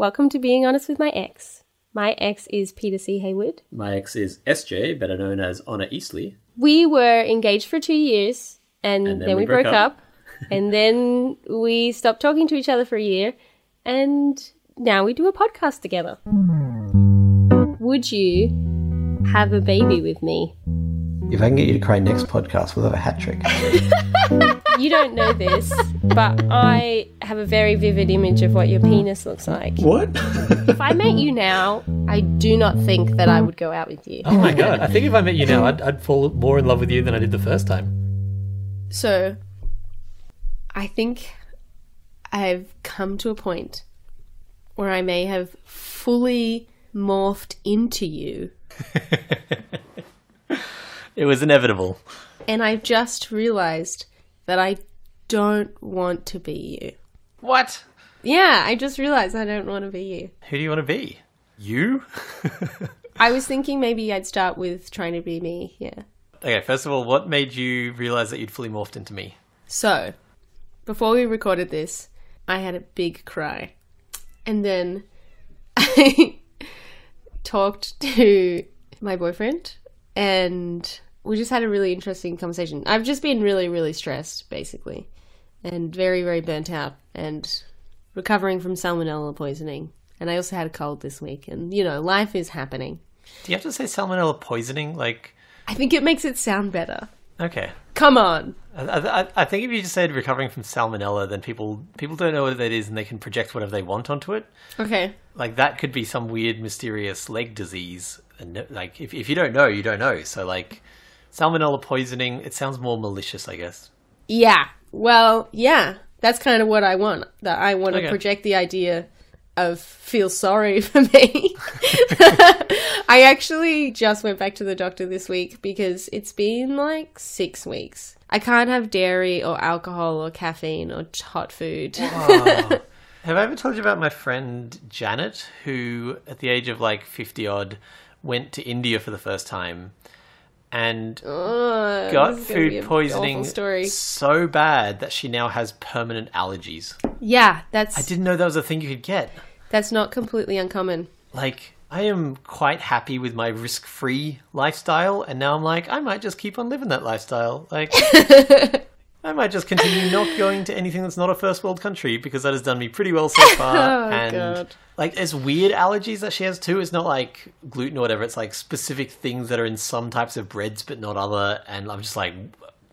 Welcome to Being Honest with My Ex. My ex is Peter C. Hayward. My ex is SJ, better known as Honor Eastly. We were engaged for two years and, And then, we, broke, up. and then we stopped talking to each other for a year and now we do a podcast together. Would you have a baby with me? If I can get you to cry next podcast, we'll have a hat trick. You don't know this, but I have a very vivid image of what your penis looks like. What? If I met you now, I do not think that I would go out with you. Oh my god! I think if I met you now, I'd, I'd fall more in love with you than I did the first time. So, I think I've come to a point where I may have fully morphed into you, It was inevitable. and I've just realized that I don't want to be you. What? Yeah, I just realized I don't want to be you. Who do you want to be? You? I was thinking maybe I'd start with trying to be me, yeah. okay. First of all, what made you realize that you'd fully morphed into me? So, before we recorded this, I had a big cry. And then I talked to my boyfriend and we just had a really interesting conversation. I've just been really, really stressed, basically, and very, very burnt out and recovering from salmonella poisoning. And I also had a cold this week, and you know, life is happening. Do you have to say salmonella poisoning? Like, I think it makes it sound better. okay. Come on. I, I, I think if you just said recovering from salmonella, then people people don't know what that is, and they can project whatever they want onto it. Okay. Like that could be some weird, mysterious leg disease, and like if if you don't know, you don't know. So like, salmonella poisoning, it sounds more malicious, I guess. Yeah. Well, yeah. That's kind of what I want. That I want to Okay. project the idea of feel sorry for me. I actually just went back to the doctor this week because it's been like six weeks. I can't have dairy or alcohol or caffeine or hot food. Have I ever told you about my friend Janet, who at the age of like 50 odd went to India for the first time and Ugh, got this is gonna be food poisoning Story. so bad that she now has permanent allergies. Yeah, that's I didn't know that was a thing you could get. that's not completely uncommon. Like, I am quite happy with my risk free lifestyle, and now I'm like, I might just keep on living that lifestyle. Like, I might just continue not going to anything that's not a first world country because that has done me pretty well so oh, far. Oh, and God. like, there's weird allergies that she has too. It's not like gluten or whatever. It's like specific things that are in some types of breads but not other. And I'm just like,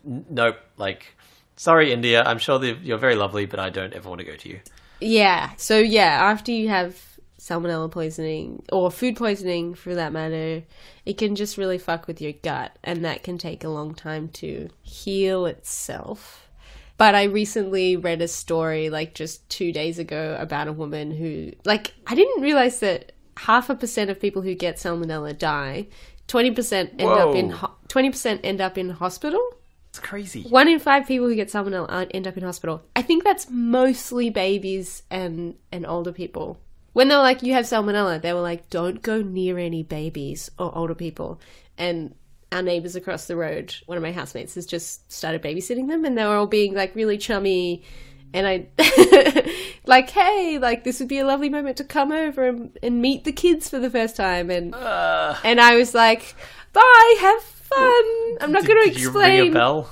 nope. Like, sorry, India. I'm sure you're very lovely, but I don't ever want to go to you. Yeah. So yeah, after you have salmonella poisoning or food poisoning for that matter, it can just really fuck with your gut and that can take a long time to heal itself. But I recently read a story like just 2 days ago about a woman who like I didn't realize that half a percent of people who get salmonella die. 20% end up in ho- 20% end up in hospital. It's crazy. One in five people who get salmonella end up in hospital. I think that's mostly babies and and older people. When they're like, "You have salmonella," they were like, "Don't go near any babies or older people." And our neighbors across the road, one of my housemates, has just started babysitting them, and they were all being like really chummy. And I, like, hey, like this would be a lovely moment to come over and, and meet the kids for the first time. And and I was like, bye, have fun. I'm not going to did you explain. ring a bell?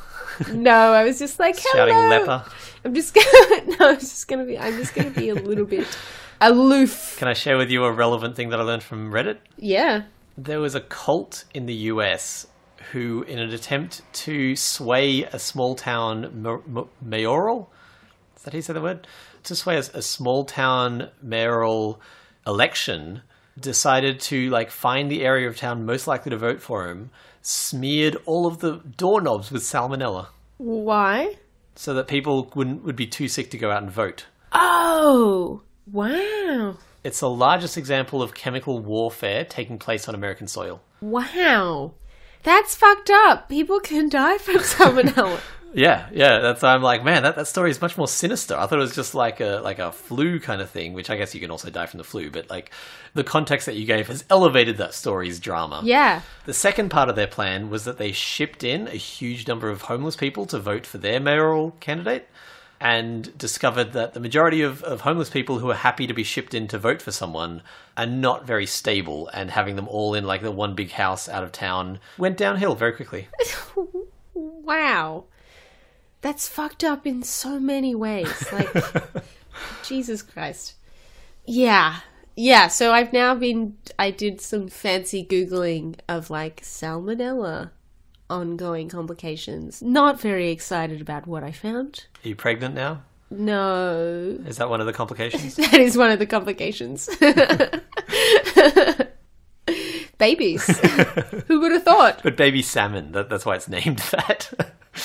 No, I was just like hello. Shouting leper. I'm just gonna. No, I'm just gonna be. I'm just gonna be a little bit aloof. Can I share with you a relevant thing that I learned from Reddit? Yeah. There was a cult in the US who, in an attempt to sway a small town ma- ma- mayoral, is that how you say the word? To sway a, a small town mayoral election, decided to like find the area of town most likely to vote for him, smeared all of the doorknobs with salmonella, Why? So that people wouldn't would be too sick to go out and vote. Oh, wow, It's the largest example of chemical warfare taking place on American soil. wow. That's fucked up. People can die from salmonella. Yeah, yeah. That's I'm like, man, that, that story is much more sinister. I thought it was just like a like a flu kind of thing, which I guess you can also die from the flu, but like the context that you gave has elevated that story's drama. yeah. The second part of their plan was that they shipped in a huge number of homeless people to vote for their mayoral candidate. and discovered that the majority of, of homeless people who are happy to be shipped in to vote for someone are not very stable, and having them all in like the one big house out of town went downhill very quickly. Wow. That's fucked up in so many ways. Like, Jesus Christ. Yeah. Yeah. So I've now been, I did some fancy Googling of like salmonella ongoing complications. Not very excited about what I found. Are you pregnant now? No. Is that one of the complications? That is one of the complications. Babies. Who would have thought? But baby salmon, that, that's why it's named that.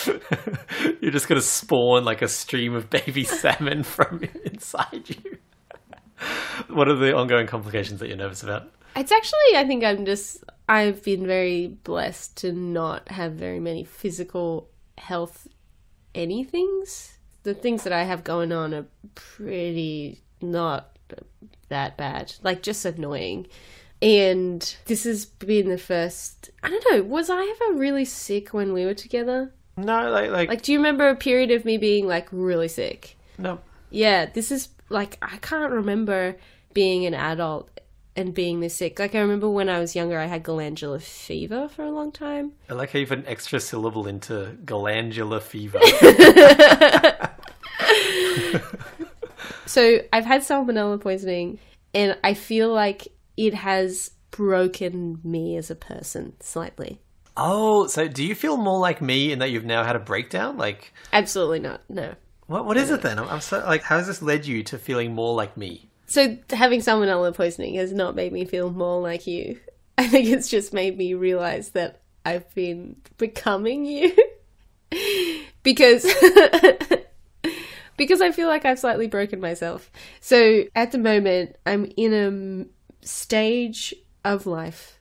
You're just to spawn like a stream of baby salmon from inside you. what are the ongoing complications that you're nervous about? It's actually, I think I'm just, I've been very blessed to not have very many physical health anythings. The things that I have going on are pretty not that bad, like just annoying. And this has been the first, I don't know, was I ever really sick when we were together? No, like, like, Like, do you remember a period of me being like really sick? no. Yeah, this is like I can't remember being an adult and being this sick. Like I remember when I was younger, I had glandular fever for a long time. I like how you put an extra syllable into glandular fever. So I've had salmonella poisoning, and I feel like it has broken me as a person slightly. Oh, so do you feel more like me in that you've now had a breakdown? Like, Absolutely not. No. what what is it then? I'm, I'm so like, how has this led you to feeling more like me? So having salmonella poisoning has not made me feel more like you. I think it's just made me realize that I've been becoming you. because because I feel like I've slightly broken myself. So at the moment I'm in a stage of life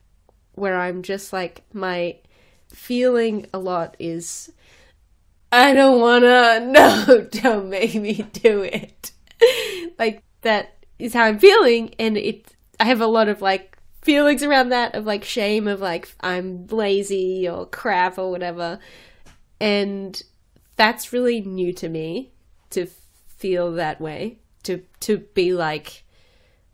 where I'm just like my feeling a lot is I don't wanna no, don't make me do it. like that is how I'm feeling and it I have a lot of like feelings around that of like shame of like I'm lazy or crap or whatever. And that's really new to me to feel that way. To to be like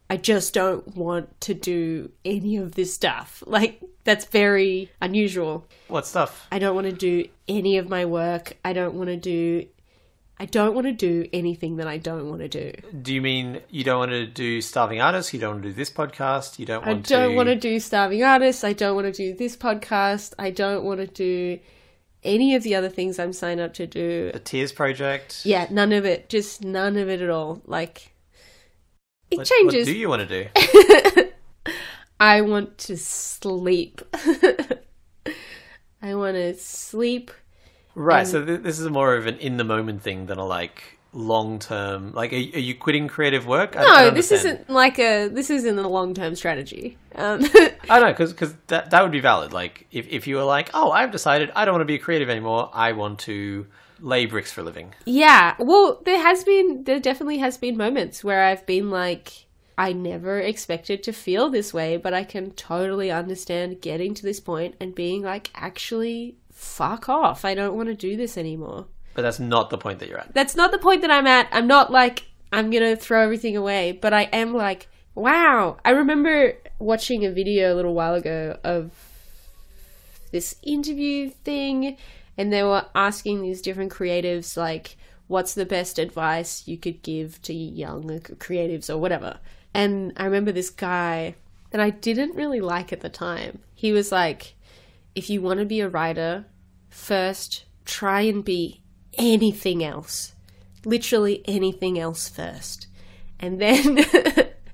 I just don't want to do any of this stuff. Like that's very unusual. What stuff? I don't want to do any of my work. I don't want to do I don't want to do anything that I don't want to do. Do you mean you don't want to do starving artists? You don't want to do this podcast? You don't want to. I don't to? want to do starving artists. I don't want to do this podcast. I don't want to do any of the other things I'm signed up to do. the Tears Project. Yeah, none of it. Just none of it at all. Like it What, changes. What do you want to do? I want to sleep. I want to sleep. Right. So th- this is more of an in the moment thing than a like long term. Like, are, are you quitting creative work? I, No, this isn't like a. This isn't a long term strategy. Um, I know because that that would be valid. Like, if if you were like, oh, I've decided I don't want to be a creative anymore. I want to lay bricks for a living. Yeah, well, there has been, there definitely has been moments where I've been like, I never expected to feel this way, but I can totally understand getting to this point and being like, actually, fuck off. I don't want to do this anymore. But that's not the point that you're at. That's not the point that I'm at. I'm not like, I'm gonna throw everything away, but I am like, wow. I remember watching a video a little while ago of this interview thing, and they were asking these different creatives, like, what's the best advice you could give to young creatives or whatever. And I remember this guy that I didn't really like at the time. He was like, if you want to be a writer, first try and be anything else. Literally anything else first. And then,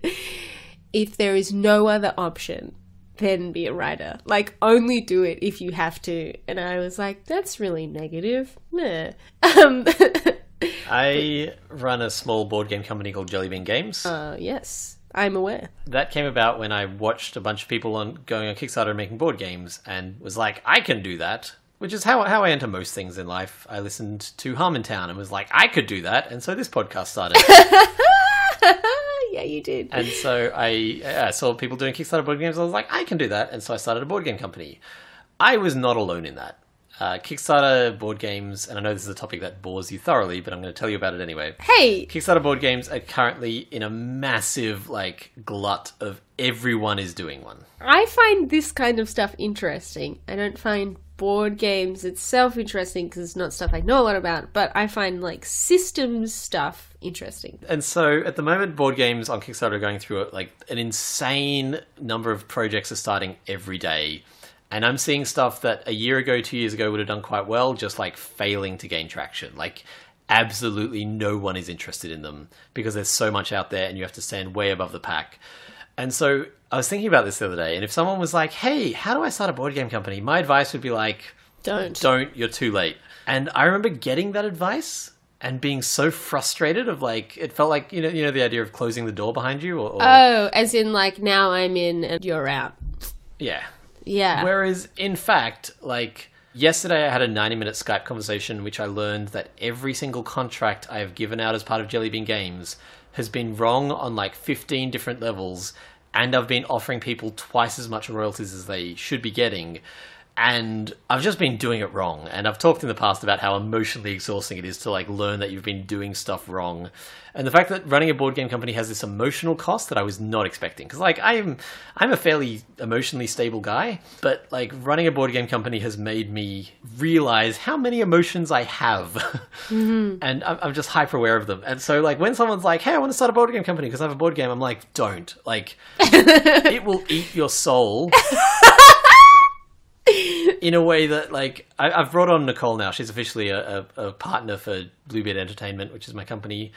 if there is no other option, then be a writer. Like, only do it if you have to. And I was like, that's really negative. Meh. Um, I run a small board game company called Jellybean Games. uh, yes, I'm aware. that came about when I watched a bunch of people on going on Kickstarter and making board games, and was like, I can do that. Which is how how I enter most things in life. I listened to Harmontown and was like, I could do that, and so this podcast started. yeah, you did. and so I, I saw people doing Kickstarter board games. I was like, I can do that, and so I started a board game company. I was not alone in that. uh, Kickstarter board games, and I know this is a topic that bores you thoroughly, but I'm going to tell you about it anyway. Hey, Kickstarter board games are currently in a massive like glut of everyone is doing one. I find this kind of stuff interesting. I don't find board games itself interesting because it's not stuff I know a lot about, but I find like systems stuff interesting. And so at the moment, board games on Kickstarter are going through like an insane number of projects are starting every day. And I'm seeing stuff that a year ago, two years ago would have done quite well, just like failing to gain traction. Like absolutely no one is interested in them because there's so much out there and you have to stand way above the pack. And so I was thinking about this the other day, and if someone was like, "Hey, how do I start a board game company?" My advice would be like, Don't. "Don't, you're too late." And I remember getting that advice and being so frustrated of like it felt like you know you know the idea of closing the door behind you or, or Oh, as in like now I'm in and you're out. yeah. Yeah. Whereas in fact, like yesterday I had a 90 minute Skype conversation which I learned that every single contract I have given out as part of Jellybean Games has been wrong on like 15 different levels and I've been offering people twice as much royalties as they should be getting. And I've just been doing it wrong. And I've talked in the past about how emotionally exhausting it is to like learn that you've been doing stuff wrong. And the fact that running a board game company has this emotional cost that I was not expecting. Because like I'm I'm a fairly emotionally stable guy, but like running a board game company has made me realize how many emotions I have. Mm-hmm. and I'm, I'm just hyper aware of them. And so like when someone's like, "Hey, I want to start a board game company because I have a board game," I'm like, "Don't." Like it will eat your soul in a way that like I, I've brought on Nicole now. She's officially a, a, a partner for Bluebeard Entertainment, which is my company.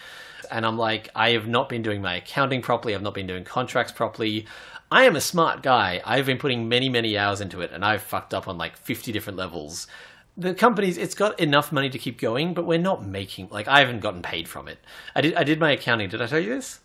And I'm like, I have not been doing my accounting properly. I've not been doing contracts properly. I am a smart guy. I've been putting many, many hours into it, and I've fucked up on like 50 different levels. The company's it's got enough money to keep going, but we're not making like I haven't gotten paid from it. I did I did my accounting. Did I tell you this?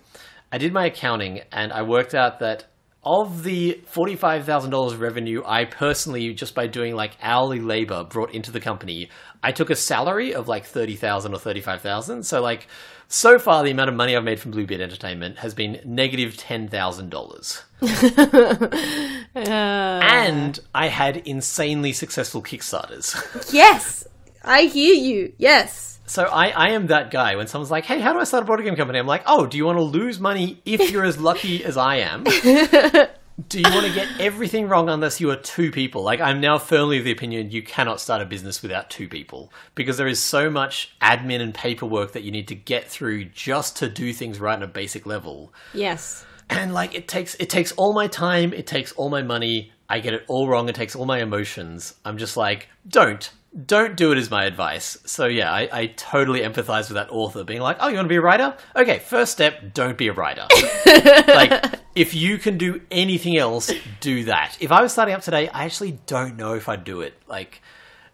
I did my accounting, and I worked out that of the forty-five thousand dollars revenue I personally just by doing like hourly labor brought into the company, I took a salary of like thirty thousand or thirty-five thousand. So like so far, the amount of money I've made from Bluebeard Entertainment has been negative negative ten thousand dollars. Uh. and I had insanely successful Kickstarters. Yes. I hear you. Yes. So I, I am that guy when someone's like, "Hey, how do I start a board game company?" I'm like, "Oh, do you want to lose money if you're as lucky as I am? do you want to get everything wrong unless you are two people?" Like I'm now firmly of the opinion you cannot start a business without two people because there is so much admin and paperwork that you need to get through just to do things right on a basic level. Yes. And like it takes it takes all my time, it takes all my money. I get it all wrong. It takes all my emotions. I'm just like, don't don't do it is my advice. So yeah, I, I totally empathize with that author being like, oh, you want to be a writer? Okay, first step, don't be a writer. like, if you can do anything else, do that. If I was starting up today, I actually don't know if I'd do it. Like,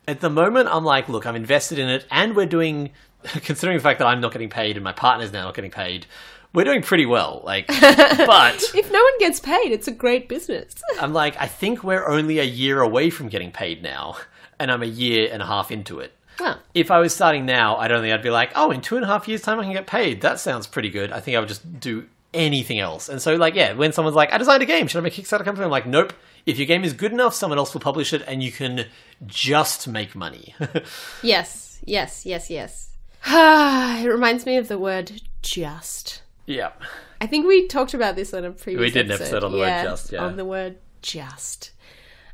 at the moment, I'm like, look, I'm invested in it, and we're doing, considering the fact that I'm not getting paid and my partner's now not getting paid, we're doing pretty well. Like, but If no one gets paid, it's a great business. I'm like, I think we're only a year away from getting paid now, and I'm a year and a half into it. Huh. If I was starting now, I don't think I'd be like, oh, in two and a half years' time, I can get paid. That sounds pretty good. I think I would just do anything else. And so, like, yeah, when someone's like, I designed a game, should I make a Kickstarter company? I'm like, nope. If your game is good enough, someone else will publish it, and you can just make money. Yes. Yes. Yes. Yes. it reminds me of the word just. yeah. I think we talked about this on a previous We did an episode on the word just, yeah. On the word just.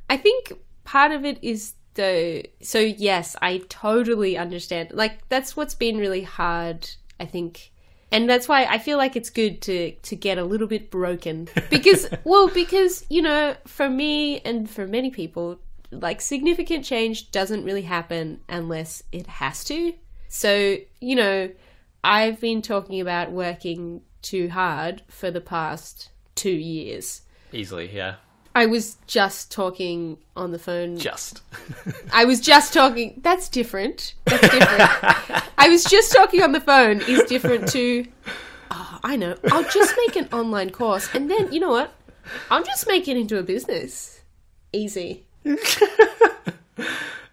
I think part of it is the so yes, I totally understand. Like that's what's been really hard, I think. And that's why I feel like it's good to to get a little bit broken because well because you know for me and for many people like significant change doesn't really happen unless it has to. So, you know, I've been talking about working too hard for the past 2 years. Easily, yeah. I was just talking on the phone Just. I was just talking. That's different. That's different. I was just talking on the phone is different to. Oh, I know. I'll just make an online course, and then you know what? I'll just make it into a business. Easy.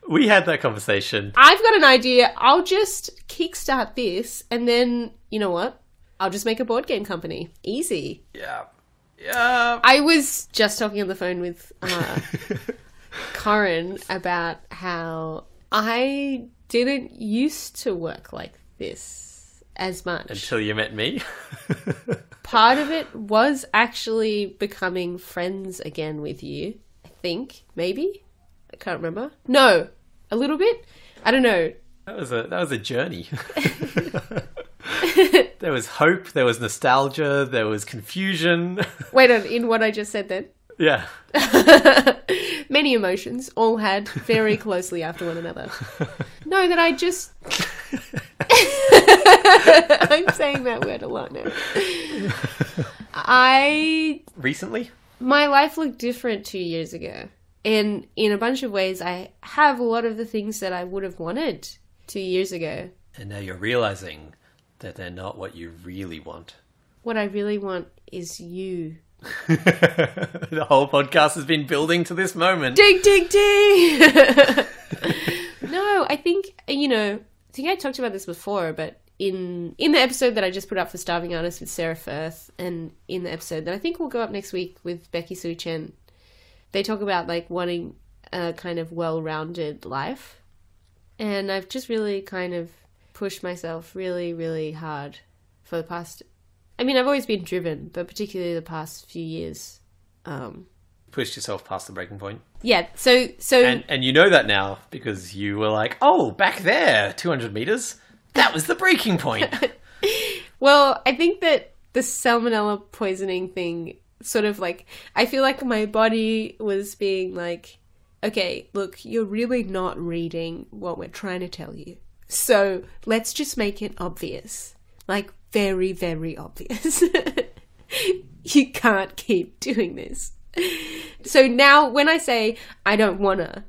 we had that conversation. I've got an idea. I'll just kickstart this, and then you know what? I'll just make a board game company. Easy. Yeah. Yeah. I was just talking on the phone with uh, Corin about how I didn't used to work like this as much. Until you met me? Part of it was actually becoming friends again with you. I think, maybe? I can't remember. No, a little bit? I don't know. That was a that was a journey. there was hope, there was nostalgia, there was confusion. Wait, in what I just said then? Yeah. Many emotions, all had very closely after one another. No, that I just. I'm saying that word a lot now. I. Recently? My life looked different two years ago. And in a bunch of ways, I have a lot of the things that I would have wanted two years ago. And now you're realizing that they're not what you really want. What I really want is you. the whole podcast has been building to this moment. Ding, ding, ding! no, I think, you know, I think I talked about this before, but in in the episode that I just put up for Starving Artist with Sarah Firth, and in the episode that I think will go up next week with Becky Sue Chen, they talk about like wanting a kind of well-rounded life, and I've just really kind of pushed myself really, really hard for the past. I mean, I've always been driven, but particularly the past few years. Um, Pushed yourself past the breaking point. Yeah. So, so, and, and you know that now because you were like, "Oh, back there, two hundred meters. That was the breaking point." well, I think that the salmonella poisoning thing sort of like I feel like my body was being like, okay, look, you're really not reading what we're trying to tell you. So let's just make it obvious. Like, very, very obvious. you can't keep doing this. So now when I say I don't wanna,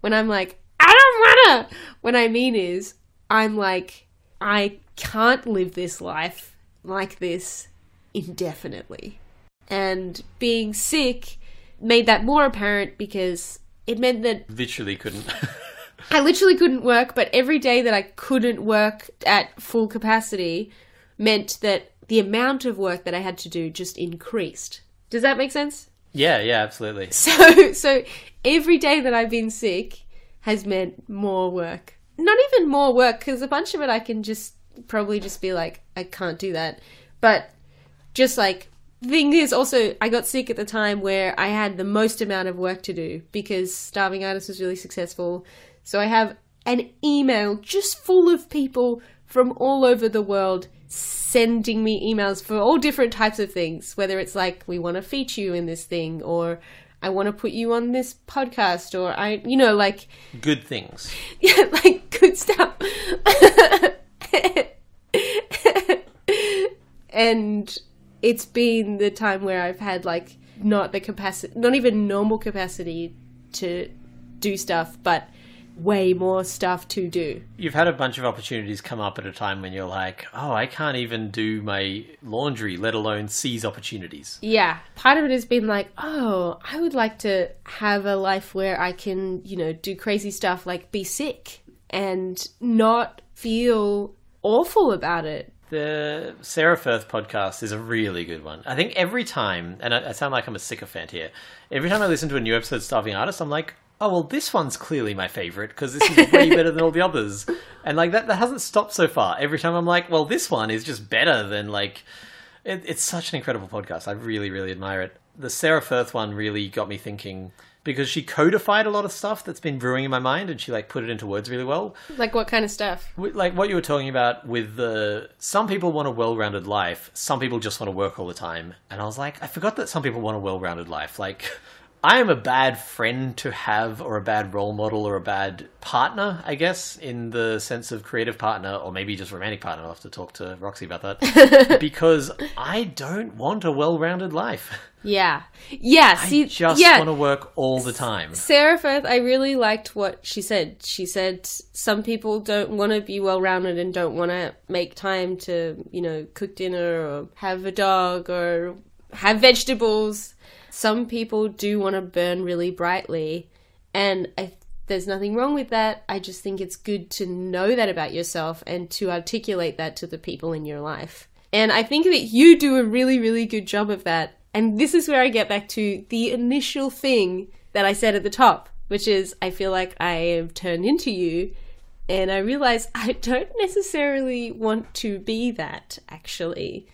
when I'm like, I don't wanna, what I mean is, I'm like, I can't live this life like this indefinitely. And being sick made that more apparent because it meant that. Literally couldn't. I literally couldn't work, but every day that I couldn't work at full capacity meant that the amount of work that I had to do just increased. Does that make sense? Yeah, yeah, absolutely. So so every day that I've been sick has meant more work. Not even more work cuz a bunch of it I can just probably just be like I can't do that. But just like the thing is also I got sick at the time where I had the most amount of work to do because Starving Artist was really successful. So I have an email just full of people from all over the world sending me emails for all different types of things, whether it's like we want to feature you in this thing or I want to put you on this podcast or I you know like good things. Yeah, like good stuff. and it's been the time where I've had like not the capacity, not even normal capacity to do stuff, but way more stuff to do. You've had a bunch of opportunities come up at a time when you're like, oh, I can't even do my laundry, let alone seize opportunities. Yeah. Part of it has been like, oh, I would like to have a life where I can, you know, do crazy stuff like be sick and not feel awful about it the Sarah Firth podcast is a really good one. I think every time, and I, I, sound like I'm a sycophant here, every time I listen to a new episode of Starving Artist, I'm like, oh, well, this one's clearly my favorite because this is way better than all the others. And like that, that hasn't stopped so far. Every time I'm like, well, this one is just better than like, it, it's such an incredible podcast. I really, really admire it. The Sarah Firth one really got me thinking because she codified a lot of stuff that's been brewing in my mind and she like put it into words really well like what kind of stuff like what you were talking about with the some people want a well-rounded life some people just want to work all the time and i was like i forgot that some people want a well-rounded life like I am a bad friend to have, or a bad role model, or a bad partner, I guess, in the sense of creative partner, or maybe just romantic partner. I'll have to talk to Roxy about that. because I don't want a well rounded life. Yeah. Yeah. See, I just yeah. want to work all the time. Sarah Firth, I really liked what she said. She said some people don't want to be well rounded and don't want to make time to, you know, cook dinner or have a dog or have vegetables some people do want to burn really brightly, and I, there's nothing wrong with that. I just think it's good to know that about yourself and to articulate that to the people in your life. And I think that you do a really, really good job of that. And this is where I get back to the initial thing that I said at the top which is I feel like I have turned into you and I realize I don't necessarily want to be that actually.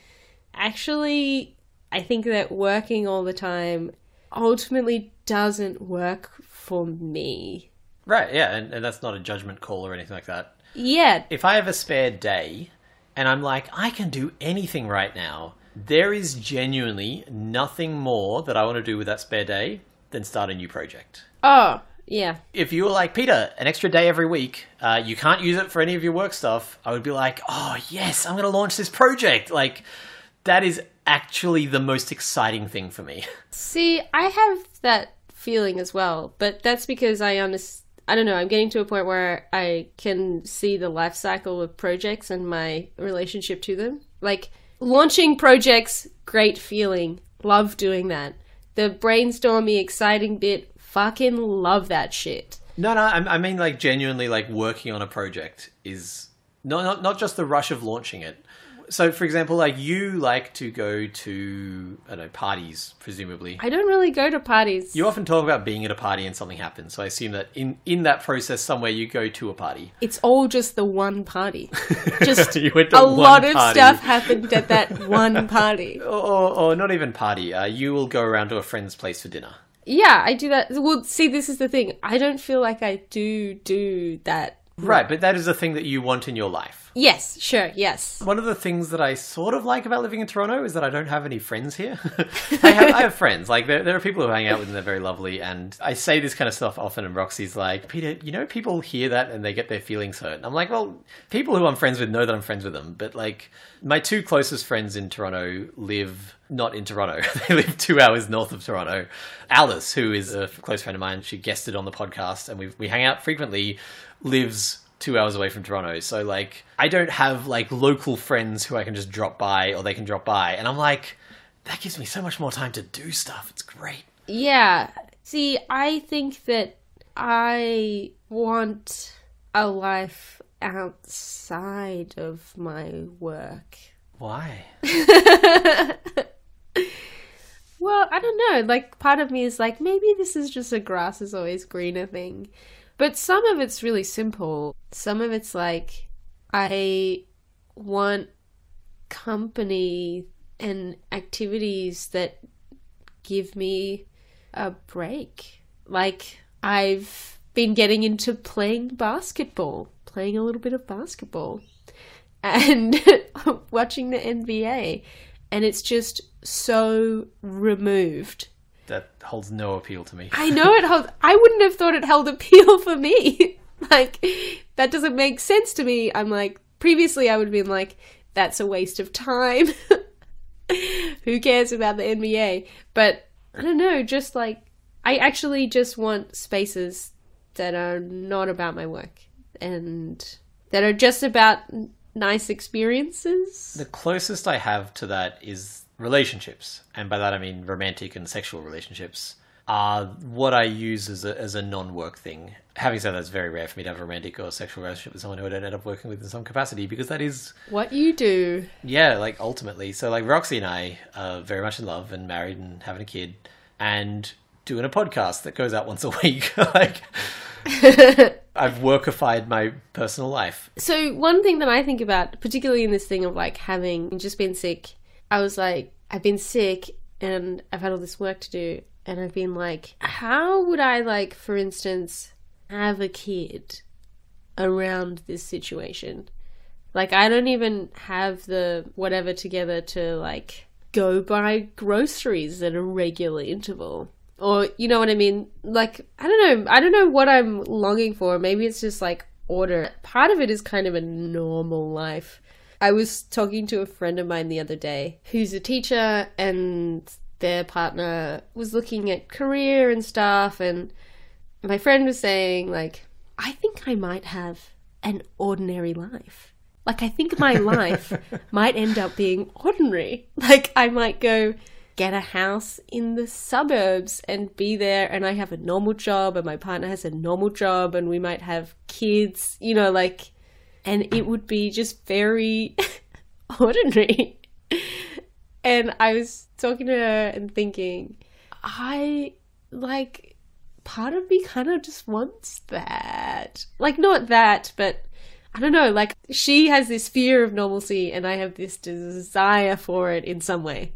Actually, I think that working all the time ultimately doesn't work for me. Right, yeah, and, and that's not a judgment call or anything like that. Yeah. If I have a spare day and I'm like, I can do anything right now, there is genuinely nothing more that I want to do with that spare day than start a new project. Oh, yeah. If you were like, Peter, an extra day every week, uh, you can't use it for any of your work stuff, I would be like, oh, yes, I'm going to launch this project. Like, that is actually the most exciting thing for me. See, I have that feeling as well, but that's because I understand. I don't know, I'm getting to a point where I can see the life cycle of projects and my relationship to them. Like, launching projects, great feeling. Love doing that. The brainstormy, exciting bit, fucking love that shit. No, no, I, mean like genuinely like working on a project is not not not just the rush of launching it, so for example, like you like to go to I don't know parties, presumably. I don't really go to parties. You often talk about being at a party and something happens. So I assume that in in that process, somewhere you go to a party. It's all just the one party. Just a lot of stuff happened at that one party. or, or, or not even party. Uh, you will go around to a friend's place for dinner. Yeah, I do that. Well, see, this is the thing. I don't feel like I do do that. Right, hmm. but that is a thing that you want in your life. Yes, sure, yes. One of the things that I sort of like about living in Toronto is that I don't have any friends here. I, have, I, have, friends. Like, there, there are people who hang out with and they're very lovely. And I say this kind of stuff often, and Roxy's like, Peter, you know, people hear that and they get their feelings hurt. And I'm like, well, people who I'm friends with know that I'm friends with them. But, like, my two closest friends in Toronto live not in Toronto. they live two hours north of Toronto. Alice, who is a close friend of mine, she guested on the podcast and we we hang out frequently, lives two hours away from Toronto. So like I don't have like local friends who I can just drop by or they can drop by. And I'm like, that gives me so much more time to do stuff. It's great. Yeah. See, I think that I want a life outside of my work. Why? well, I don't know. Like, part of me is like, maybe this is just a grass is always greener thing. But some of it's really simple. Some of it's like, I want company and activities that give me a break. Like, I've been getting into playing basketball, playing a little bit of basketball, and watching the NBA. And it's just so removed that holds no appeal to me. I know it holds. I wouldn't have thought it held appeal for me. like that doesn't make sense to me. I'm like previously I would have been like that's a waste of time. Who cares about the NBA? But I don't know, just like I actually just want spaces that are not about my work and that are just about nice experiences. The closest I have to that is relationships, and by that I mean romantic and sexual relationships, are what I use as a, as a non work thing. Having said that, it's very rare for me to have a romantic or sexual relationship with someone who I don't end up working with in some capacity because that is what you do. Yeah, like ultimately. So, like, Roxy and I are very much in love and married and having a kid and doing a podcast that goes out once a week. like, I've workified my personal life. So, one thing that I think about, particularly in this thing of like having just been sick I was like, I've been sick and I've had all this work to do. And I've been like, how would I, like, for instance, have a kid around this situation? Like, I don't even have the whatever together to, like, go buy groceries at a regular interval. Or, you know what I mean? Like, I don't know. I don't know what I'm longing for. Maybe it's just like order. Part of it is kind of a normal life. I was talking to a friend of mine the other day who's a teacher and their partner was looking at career and stuff and my friend was saying like I think I might have an ordinary life. Like I think my life might end up being ordinary. Like I might go get a house in the suburbs and be there and I have a normal job and my partner has a normal job and we might have kids, you know, like and it would be just very ordinary. and I was talking to her and thinking, I like part of me kind of just wants that. Like, not that, but I don't know. Like, she has this fear of normalcy, and I have this desire for it in some way.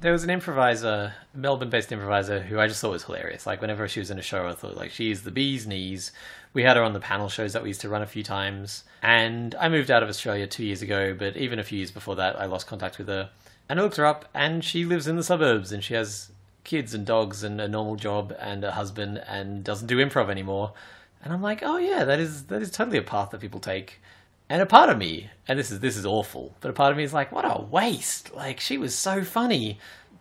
There was an improviser, Melbourne based improviser, who I just thought was hilarious. Like, whenever she was in a show, I thought, like, she's the bee's knees. We had her on the panel shows that we used to run a few times. And I moved out of Australia two years ago, but even a few years before that, I lost contact with her. And I looked her up, and she lives in the suburbs, and she has kids and dogs and a normal job and a husband and doesn't do improv anymore. And I'm like, oh yeah, that is that is totally a path that people take. And a part of me, and this is this is awful, but a part of me is like, what a waste! Like she was so funny,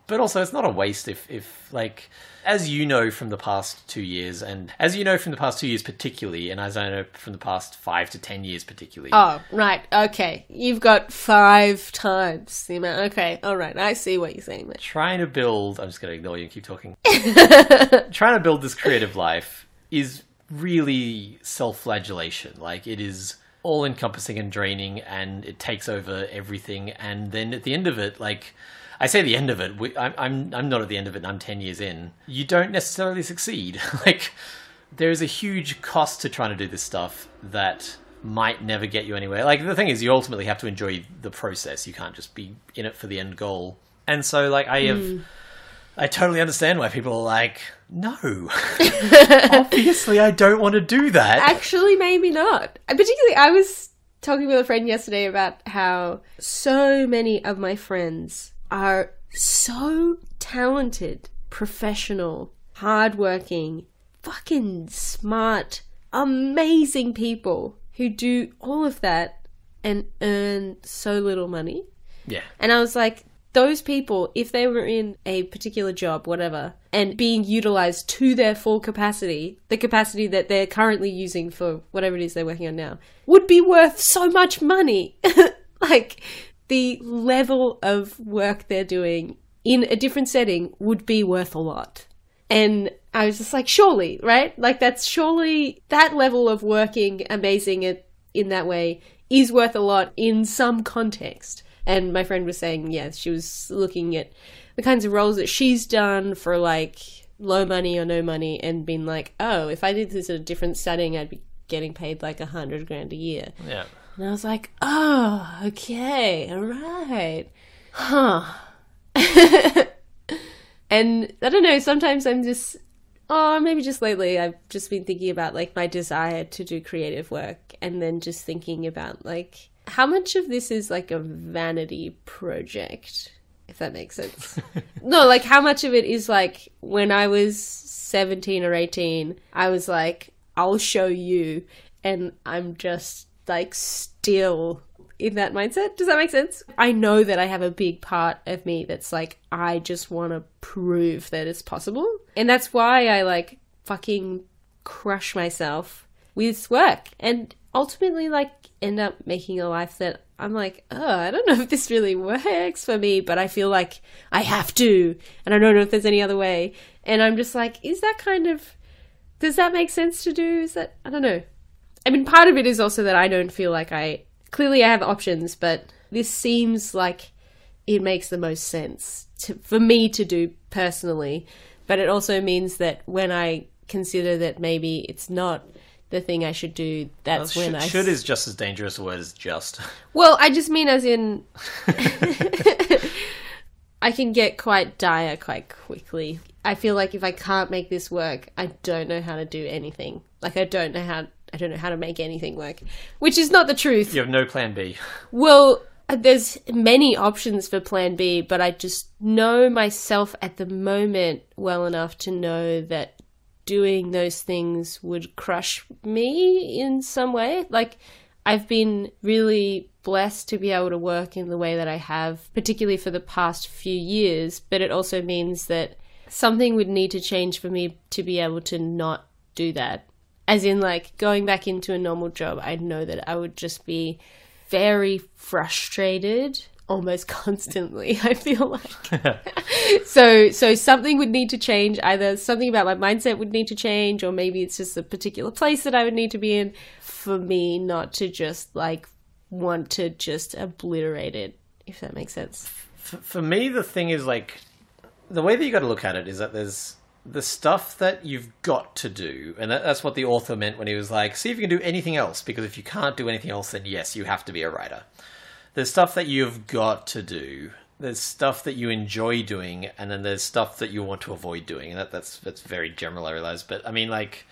but also it's not a waste if if like as you know from the past two years, and as you know from the past two years particularly, and as I know from the past five to ten years particularly. Oh, right. Okay. You've got five times the amount. Okay. All right. I see what you're saying there. Trying to build. I'm just going to ignore you and keep talking. trying to build this creative life is really self flagellation. Like, it is all encompassing and draining, and it takes over everything. And then at the end of it, like, I say the end of it. We, I'm, I'm I'm not at the end of it. I'm ten years in. You don't necessarily succeed. like there is a huge cost to trying to do this stuff that might never get you anywhere. Like the thing is, you ultimately have to enjoy the process. You can't just be in it for the end goal. And so, like, I have. Mm. I totally understand why people are like, no. Obviously, I don't want to do that. Actually, maybe not. Particularly, I was talking with a friend yesterday about how so many of my friends are so talented, professional, hardworking, fucking smart, amazing people who do all of that and earn so little money. Yeah. And I was like, those people, if they were in a particular job, whatever, and being utilized to their full capacity, the capacity that they're currently using for whatever it is they're working on now, would be worth so much money. like, the level of work they're doing in a different setting would be worth a lot. And I was just like, surely, right? Like, that's surely that level of working amazing in that way is worth a lot in some context. And my friend was saying, yeah, she was looking at the kinds of roles that she's done for like low money or no money and been like, oh, if I did this in a different setting, I'd be getting paid like a hundred grand a year. Yeah. And I was like, oh, okay, all right. Huh. and I don't know, sometimes I'm just, oh, maybe just lately I've just been thinking about like my desire to do creative work and then just thinking about like how much of this is like a vanity project, if that makes sense. no, like how much of it is like when I was 17 or 18, I was like, I'll show you. And I'm just like still in that mindset. Does that make sense? I know that I have a big part of me that's like, I just want to prove that it's possible. And that's why I like fucking crush myself with work and ultimately like end up making a life that I'm like, oh, I don't know if this really works for me, but I feel like I have to. And I don't know if there's any other way. And I'm just like, is that kind of, does that make sense to do? Is that, I don't know. I mean, part of it is also that I don't feel like I clearly I have options, but this seems like it makes the most sense to, for me to do personally. But it also means that when I consider that maybe it's not the thing I should do, that's well, when should, I should is just as dangerous a word as just. Well, I just mean as in I can get quite dire quite quickly. I feel like if I can't make this work, I don't know how to do anything. Like I don't know how I don't know how to make anything work, which is not the truth. You have no plan B. Well, uh, there's many options for plan B, but I just know myself at the moment well enough to know that doing those things would crush me in some way. Like, I've been really blessed to be able to work in the way that I have, particularly for the past few years, but it also means that something would need to change for me to be able to not do that as in like going back into a normal job i know that i would just be very frustrated almost constantly i feel like. So so something would need to change either something about my mindset would need to change or maybe it's just a particular place that i would need to be in for me not to just like want to just obliterate it if that makes sense. For, for me the thing is like the way that you got to look at it is that there's the stuff that you've got to do, and that, that's what the author meant when he was like, see if you can do anything else, because if you can't do anything else, then yes, you have to be a writer. There's stuff that you've got to do. There's stuff that you enjoy doing, and then there's stuff that you want to avoid doing. And that, that's that's very general, I realize. But I mean, like,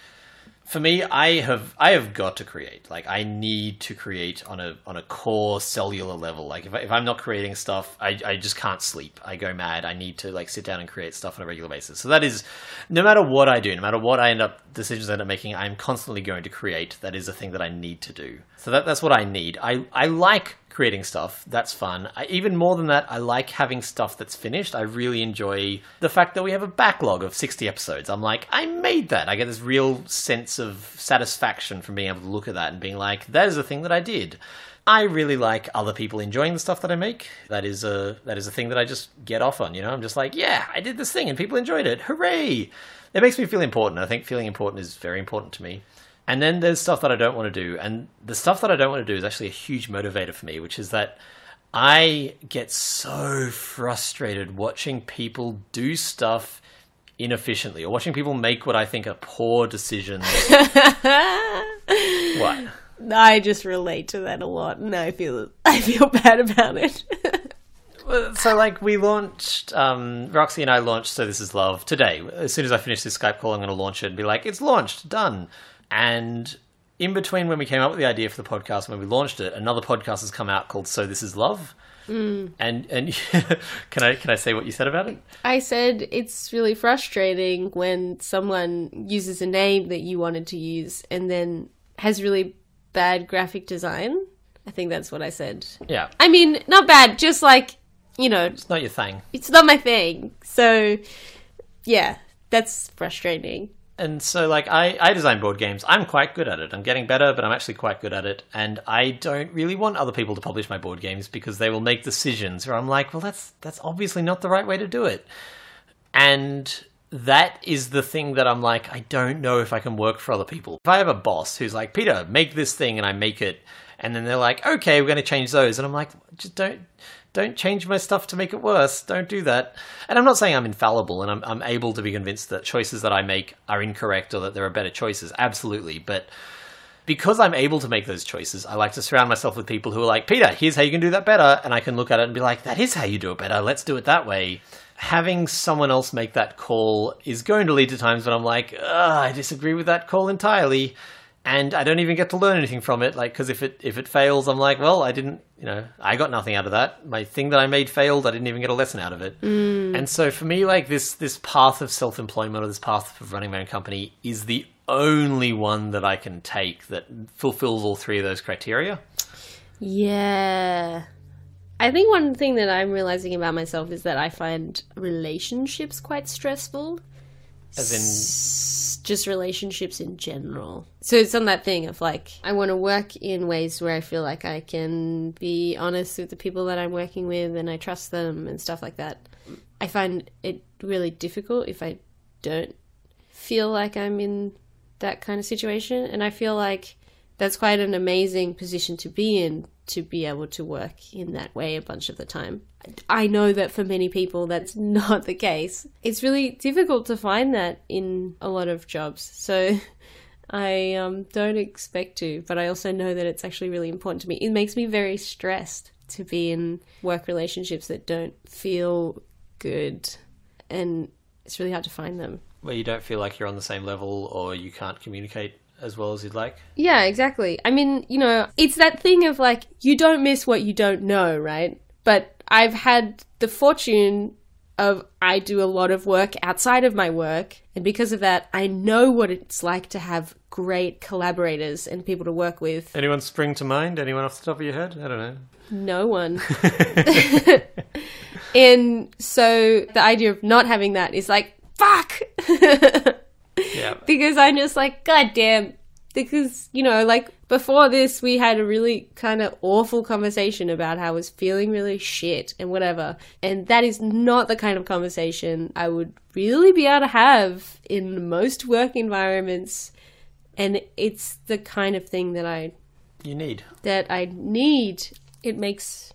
for me, I have I have got to create. Like I need to create on a on a core cellular level. Like if I, if I'm not creating stuff, I I just can't sleep. I go mad. I need to like sit down and create stuff on a regular basis. So that is no matter what I do, no matter what I end up decisions I end up making, I'm constantly going to create. That is a thing that I need to do. So that that's what I need. I I like creating stuff. That's fun. I, even more than that, I like having stuff that's finished. I really enjoy the fact that we have a backlog of 60 episodes. I'm like, I made that. I get this real sense of satisfaction from being able to look at that and being like, that is a thing that I did. I really like other people enjoying the stuff that I make. That is a that is a thing that I just get off on. You know, I'm just like, yeah, I did this thing and people enjoyed it. Hooray! It makes me feel important. I think feeling important is very important to me. And then there's stuff that I don't want to do. And the stuff that I don't want to do is actually a huge motivator for me, which is that I get so frustrated watching people do stuff inefficiently or watching people make what I think are poor decisions. what? I just relate to that a lot and I feel I feel bad about it. so like we launched um, roxy and i launched so this is love today as soon as i finish this skype call i'm going to launch it and be like it's launched done and in between when we came up with the idea for the podcast, when we launched it, another podcast has come out called "So This Is Love." Mm. And and can I can I say what you said about it? I said it's really frustrating when someone uses a name that you wanted to use and then has really bad graphic design. I think that's what I said. Yeah. I mean, not bad, just like, you know, it's not your thing. It's not my thing. So, yeah, that's frustrating and so like I, I design board games. I'm quite good at it. I'm getting better but i'm actually quite good at it. And i don't really want other people to publish my board games because they will make decisions where i'm like well that's that's obviously not the right way to do it. And that is the thing that i'm like i don't know if i can work for other people. If i have a boss who's like peter make this thing and i make it and then they're like okay we're going to change those and i'm like just don't don't change my stuff to make it worse. Don't do that. And I'm not saying I'm infallible and I'm, I'm able to be convinced that choices that I make are incorrect or that there are better choices. Absolutely. But because I'm able to make those choices, I like to surround myself with people who are like, Peter, here's how you can do that better. And I can look at it and be like, that is how you do it better. Let's do it that way. Having someone else make that call is going to lead to times when I'm like, I disagree with that call entirely and I don't even get to learn anything from it. Like, because if it if it fails, I'm like, well, I didn't, you know, I got nothing out of that. My thing that I made failed. I didn't even get a lesson out of it. Mm. And so for me, like this this path of self employment or this path of running my own company is the only one that I can take that fulfills all three of those criteria. Yeah. I think one thing that I'm realizing about myself is that I find relationships quite stressful. As in just relationships in general. So it's on that thing of like, I want to work in ways where I feel like I can be honest with the people that I'm working with and I trust them and stuff like that. I find it really difficult if I don't feel like I'm in that kind of situation. And I feel like that's quite an amazing position to be in to be able to work in that way a bunch of the time. I know that for many people that's not the case. It's really difficult to find that in a lot of jobs. So I um, don't expect to, but I also know that it's actually really important to me. It makes me very stressed to be in work relationships that don't feel good, and it's really hard to find them. Where you don't feel like you're on the same level or you can't communicate as well as you'd like. Yeah, exactly. I mean, you know, it's that thing of like, you don't miss what you don't know, right? But I've had the fortune of I do a lot of work outside of my work. And because of that, I know what it's like to have great collaborators and people to work with. Anyone spring to mind? Anyone off the top of your head? I don't know. No one. and so the idea of not having that is like, fuck! yeah. Because I'm just like, God damn. Because, you know, like before this, we had a really kind of awful conversation about how I was feeling really shit and whatever. And that is not the kind of conversation I would really be able to have in most work environments. And it's the kind of thing that I. You need. That I need. It makes.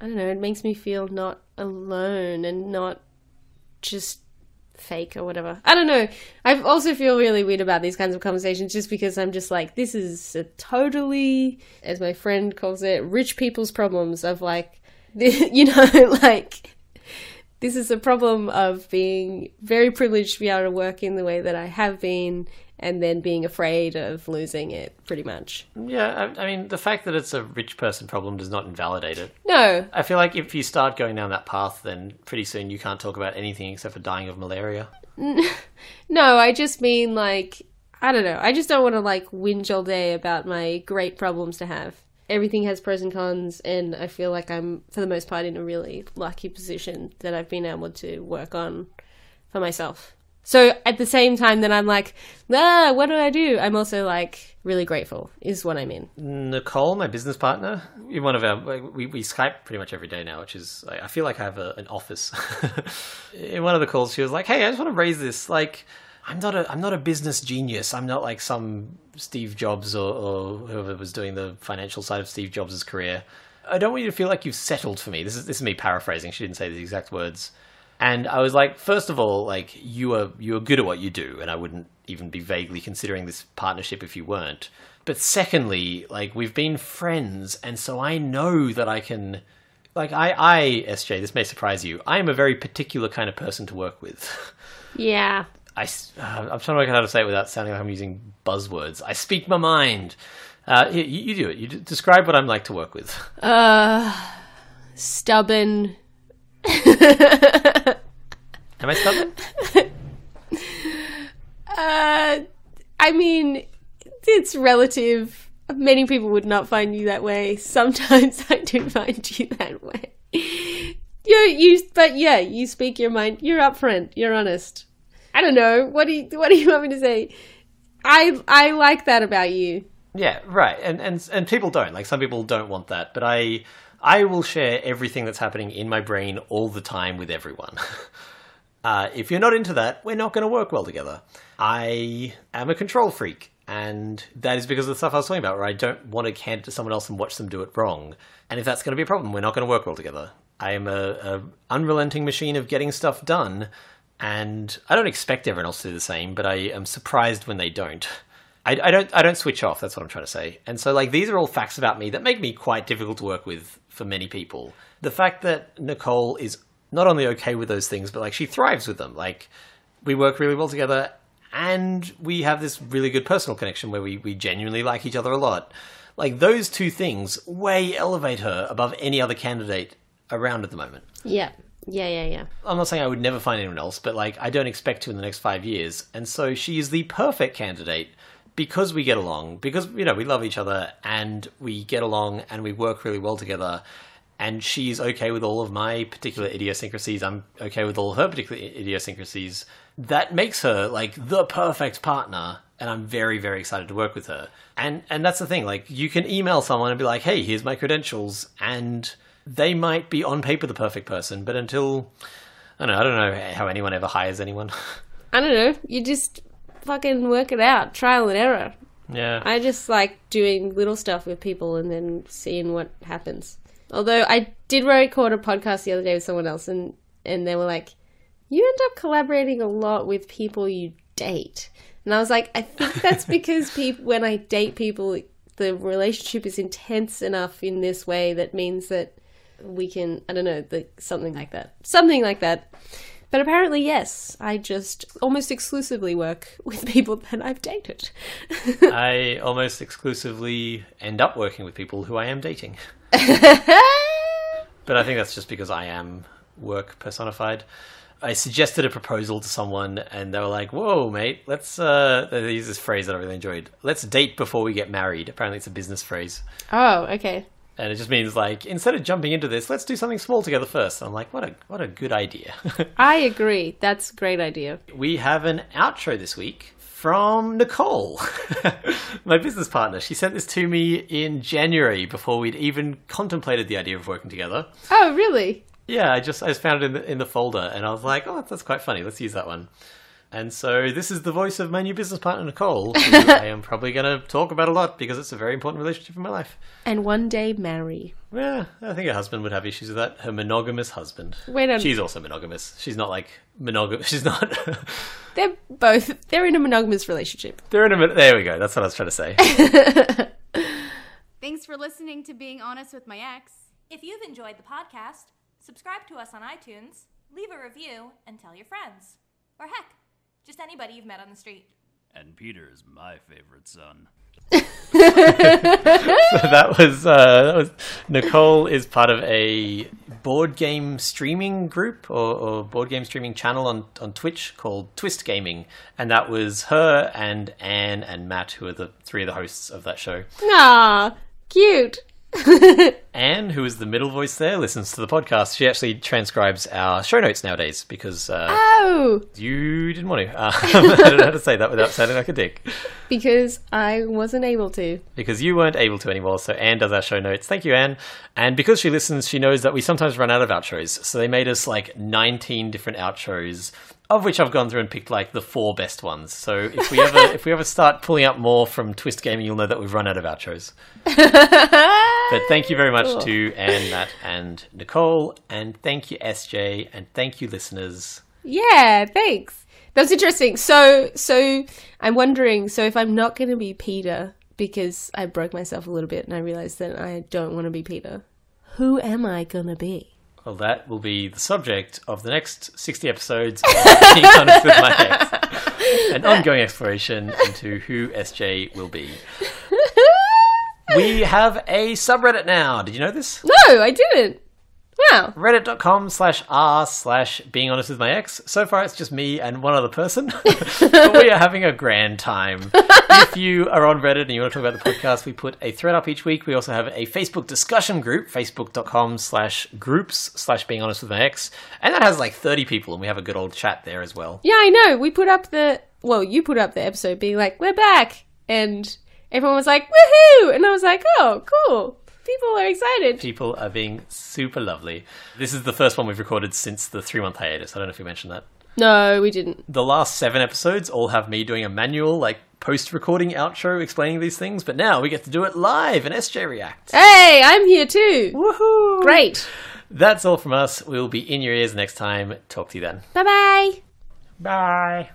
I don't know, it makes me feel not alone and not just fake or whatever. I don't know. I also feel really weird about these kinds of conversations just because I'm just like, this is a totally, as my friend calls it, rich people's problems of like, you know, like, this is a problem of being very privileged to be able to work in the way that I have been and then being afraid of losing it, pretty much. Yeah, I, I, mean, the fact that it's a rich person problem does not invalidate it. No. I feel like if you start going down that path, then pretty soon you can't talk about anything except for dying of malaria. no, I just mean, like, I don't know. I just don't want to, like, whinge all day about my great problems to have. Everything has pros and cons, and I feel like I'm, for the most part, in a really lucky position that I've been able to work on for myself. So at the same time that I'm like, ah, what do I do? I'm also like really grateful, is what I mean. Nicole, my business partner, one of our, we, we Skype pretty much every day now, which is, I feel like I have a, an office. in one of the calls, she was like, hey, I just want to raise this. Like, I'm not a, I'm not a business genius. I'm not like some Steve Jobs or, or whoever was doing the financial side of Steve Jobs' career. I don't want you to feel like you've settled for me. This is, this is me paraphrasing. She didn't say the exact words and I was like, first of all, like you are you are good at what you do, and I wouldn't even be vaguely considering this partnership if you weren't. But secondly, like we've been friends, and so I know that I can. Like I, I, SJ, this may surprise you. I am a very particular kind of person to work with. Yeah. I, uh, I'm trying to work out how to say it without sounding like I'm using buzzwords. I speak my mind. Uh, you, you do it. You describe what I'm like to work with. Uh, stubborn, Am I stubborn? uh, I mean, it's relative. Many people would not find you that way. Sometimes I do find you that way. You, you, but yeah, you speak your mind. You're upfront. You're honest. I don't know. What do you, what do you want me to say? I, I like that about you. Yeah, right. And and and people don't. Like some people don't want that, but I I will share everything that's happening in my brain all the time with everyone. uh, if you're not into that, we're not going to work well together. I am a control freak, and that is because of the stuff I was talking about, where I don't want to hand it to someone else and watch them do it wrong. And if that's going to be a problem, we're not going to work well together. I am a, a unrelenting machine of getting stuff done, and I don't expect everyone else to do the same, but I am surprised when they don't. I, I, don't I don't switch off. That's what I'm trying to say. And so like these are all facts about me that make me quite difficult to work with for many people. The fact that Nicole is not only okay with those things, but like she thrives with them. Like we work really well together and we have this really good personal connection where we, we genuinely like each other a lot. Like those two things way elevate her above any other candidate around at the moment. Yeah. Yeah, yeah, yeah. I'm not saying I would never find anyone else, but like I don't expect to in the next five years. And so she is the perfect candidate because we get along, because you know we love each other and we get along and we work really well together, and she's okay with all of my particular idiosyncrasies. I'm okay with all her particular idiosyncrasies. That makes her like the perfect partner, and I'm very very excited to work with her. And and that's the thing. Like you can email someone and be like, "Hey, here's my credentials," and they might be on paper the perfect person, but until I don't know, I don't know how anyone ever hires anyone. I don't know. You just fucking work it out, trial and error. Yeah. I just like doing little stuff with people and then seeing what happens. Although I did record a podcast the other day with someone else and and they were like, "You end up collaborating a lot with people you date." And I was like, "I think that's because people when I date people, the relationship is intense enough in this way that means that we can I don't know, the, something like that. Something like that." But apparently, yes, I just almost exclusively work with people that I've dated. I almost exclusively end up working with people who I am dating. but I think that's just because I am work personified. I suggested a proposal to someone, and they were like, "Whoa, mate, let's." Uh, they use this phrase that I really enjoyed. Let's date before we get married. Apparently, it's a business phrase. Oh, okay and it just means like instead of jumping into this, let's do something small together first. I'm like, what a what a good idea. I agree. That's a great idea. We have an outro this week from Nicole, my business partner. She sent this to me in January before we'd even contemplated the idea of working together. Oh, really? Yeah, I just I just found it in the in the folder, and I was like, oh, that's quite funny. Let's use that one. And so this is the voice of my new business partner, Nicole, who I am probably going to talk about a lot because it's a very important relationship in my life. And one day marry. Yeah, I think her husband would have issues with that. Her monogamous husband. Wait on. She's also monogamous. She's not like monogamous. She's not. they're both. They're in a monogamous relationship. They're in a. There we go. That's what I was trying to say. Thanks for listening to Being Honest with My Ex. If you've enjoyed the podcast, subscribe to us on iTunes, leave a review, and tell your friends. Or heck, just anybody you've met on the street. And Peter is my favorite son. so that was uh, that was Nicole is part of a board game streaming group or, or, board game streaming channel on on Twitch called Twist Gaming, and that was her and Anne and Matt who are the three of the hosts of that show. Ah, cute. Anne, who is the middle voice there, listens to the podcast. She actually transcribes our show notes nowadays because uh, oh, you didn't want to. Uh, I don't know how to say that without sounding like a dick. Because I wasn't able to. Because you weren't able to anymore. So Anne does our show notes. Thank you, Anne. And because she listens, she knows that we sometimes run out of outros. So they made us like 19 different outros of which I've gone through and picked like the four best ones. So if we ever if we ever start pulling out more from Twist Gaming, you'll know that we've run out of outros. but thank you very much cool. to Anne, Matt, and Nicole, and thank you SJ, and thank you listeners. Yeah, thanks. That's interesting. So so I'm wondering. So if I'm not going to be Peter because I broke myself a little bit and I realized that I don't want to be Peter, who am I going to be? Well, that will be the subject of the next 60 episodes of Being Honest with My Ex. An ongoing exploration into who SJ will be. we have a subreddit now. Did you know this? No, I didn't. Wow. Reddit.com slash r slash being honest with my ex. So far, it's just me and one other person. but we are having a grand time. if you are on Reddit and you want to talk about the podcast, we put a thread up each week. We also have a Facebook discussion group, facebook.com slash groups slash being honest with my ex. And that has like 30 people, and we have a good old chat there as well. Yeah, I know. We put up the, well, you put up the episode being like, we're back. And everyone was like, woohoo! And I was like, oh, cool. People are excited. People are being super lovely. This is the first one we've recorded since the three month hiatus. I don't know if you mentioned that. No, we didn't. The last seven episodes all have me doing a manual, like post recording outro explaining these things, but now we get to do it live and SJ React. Hey, I'm here too. Woohoo! Great. That's all from us. We'll be in your ears next time. Talk to you then. Bye bye. Bye.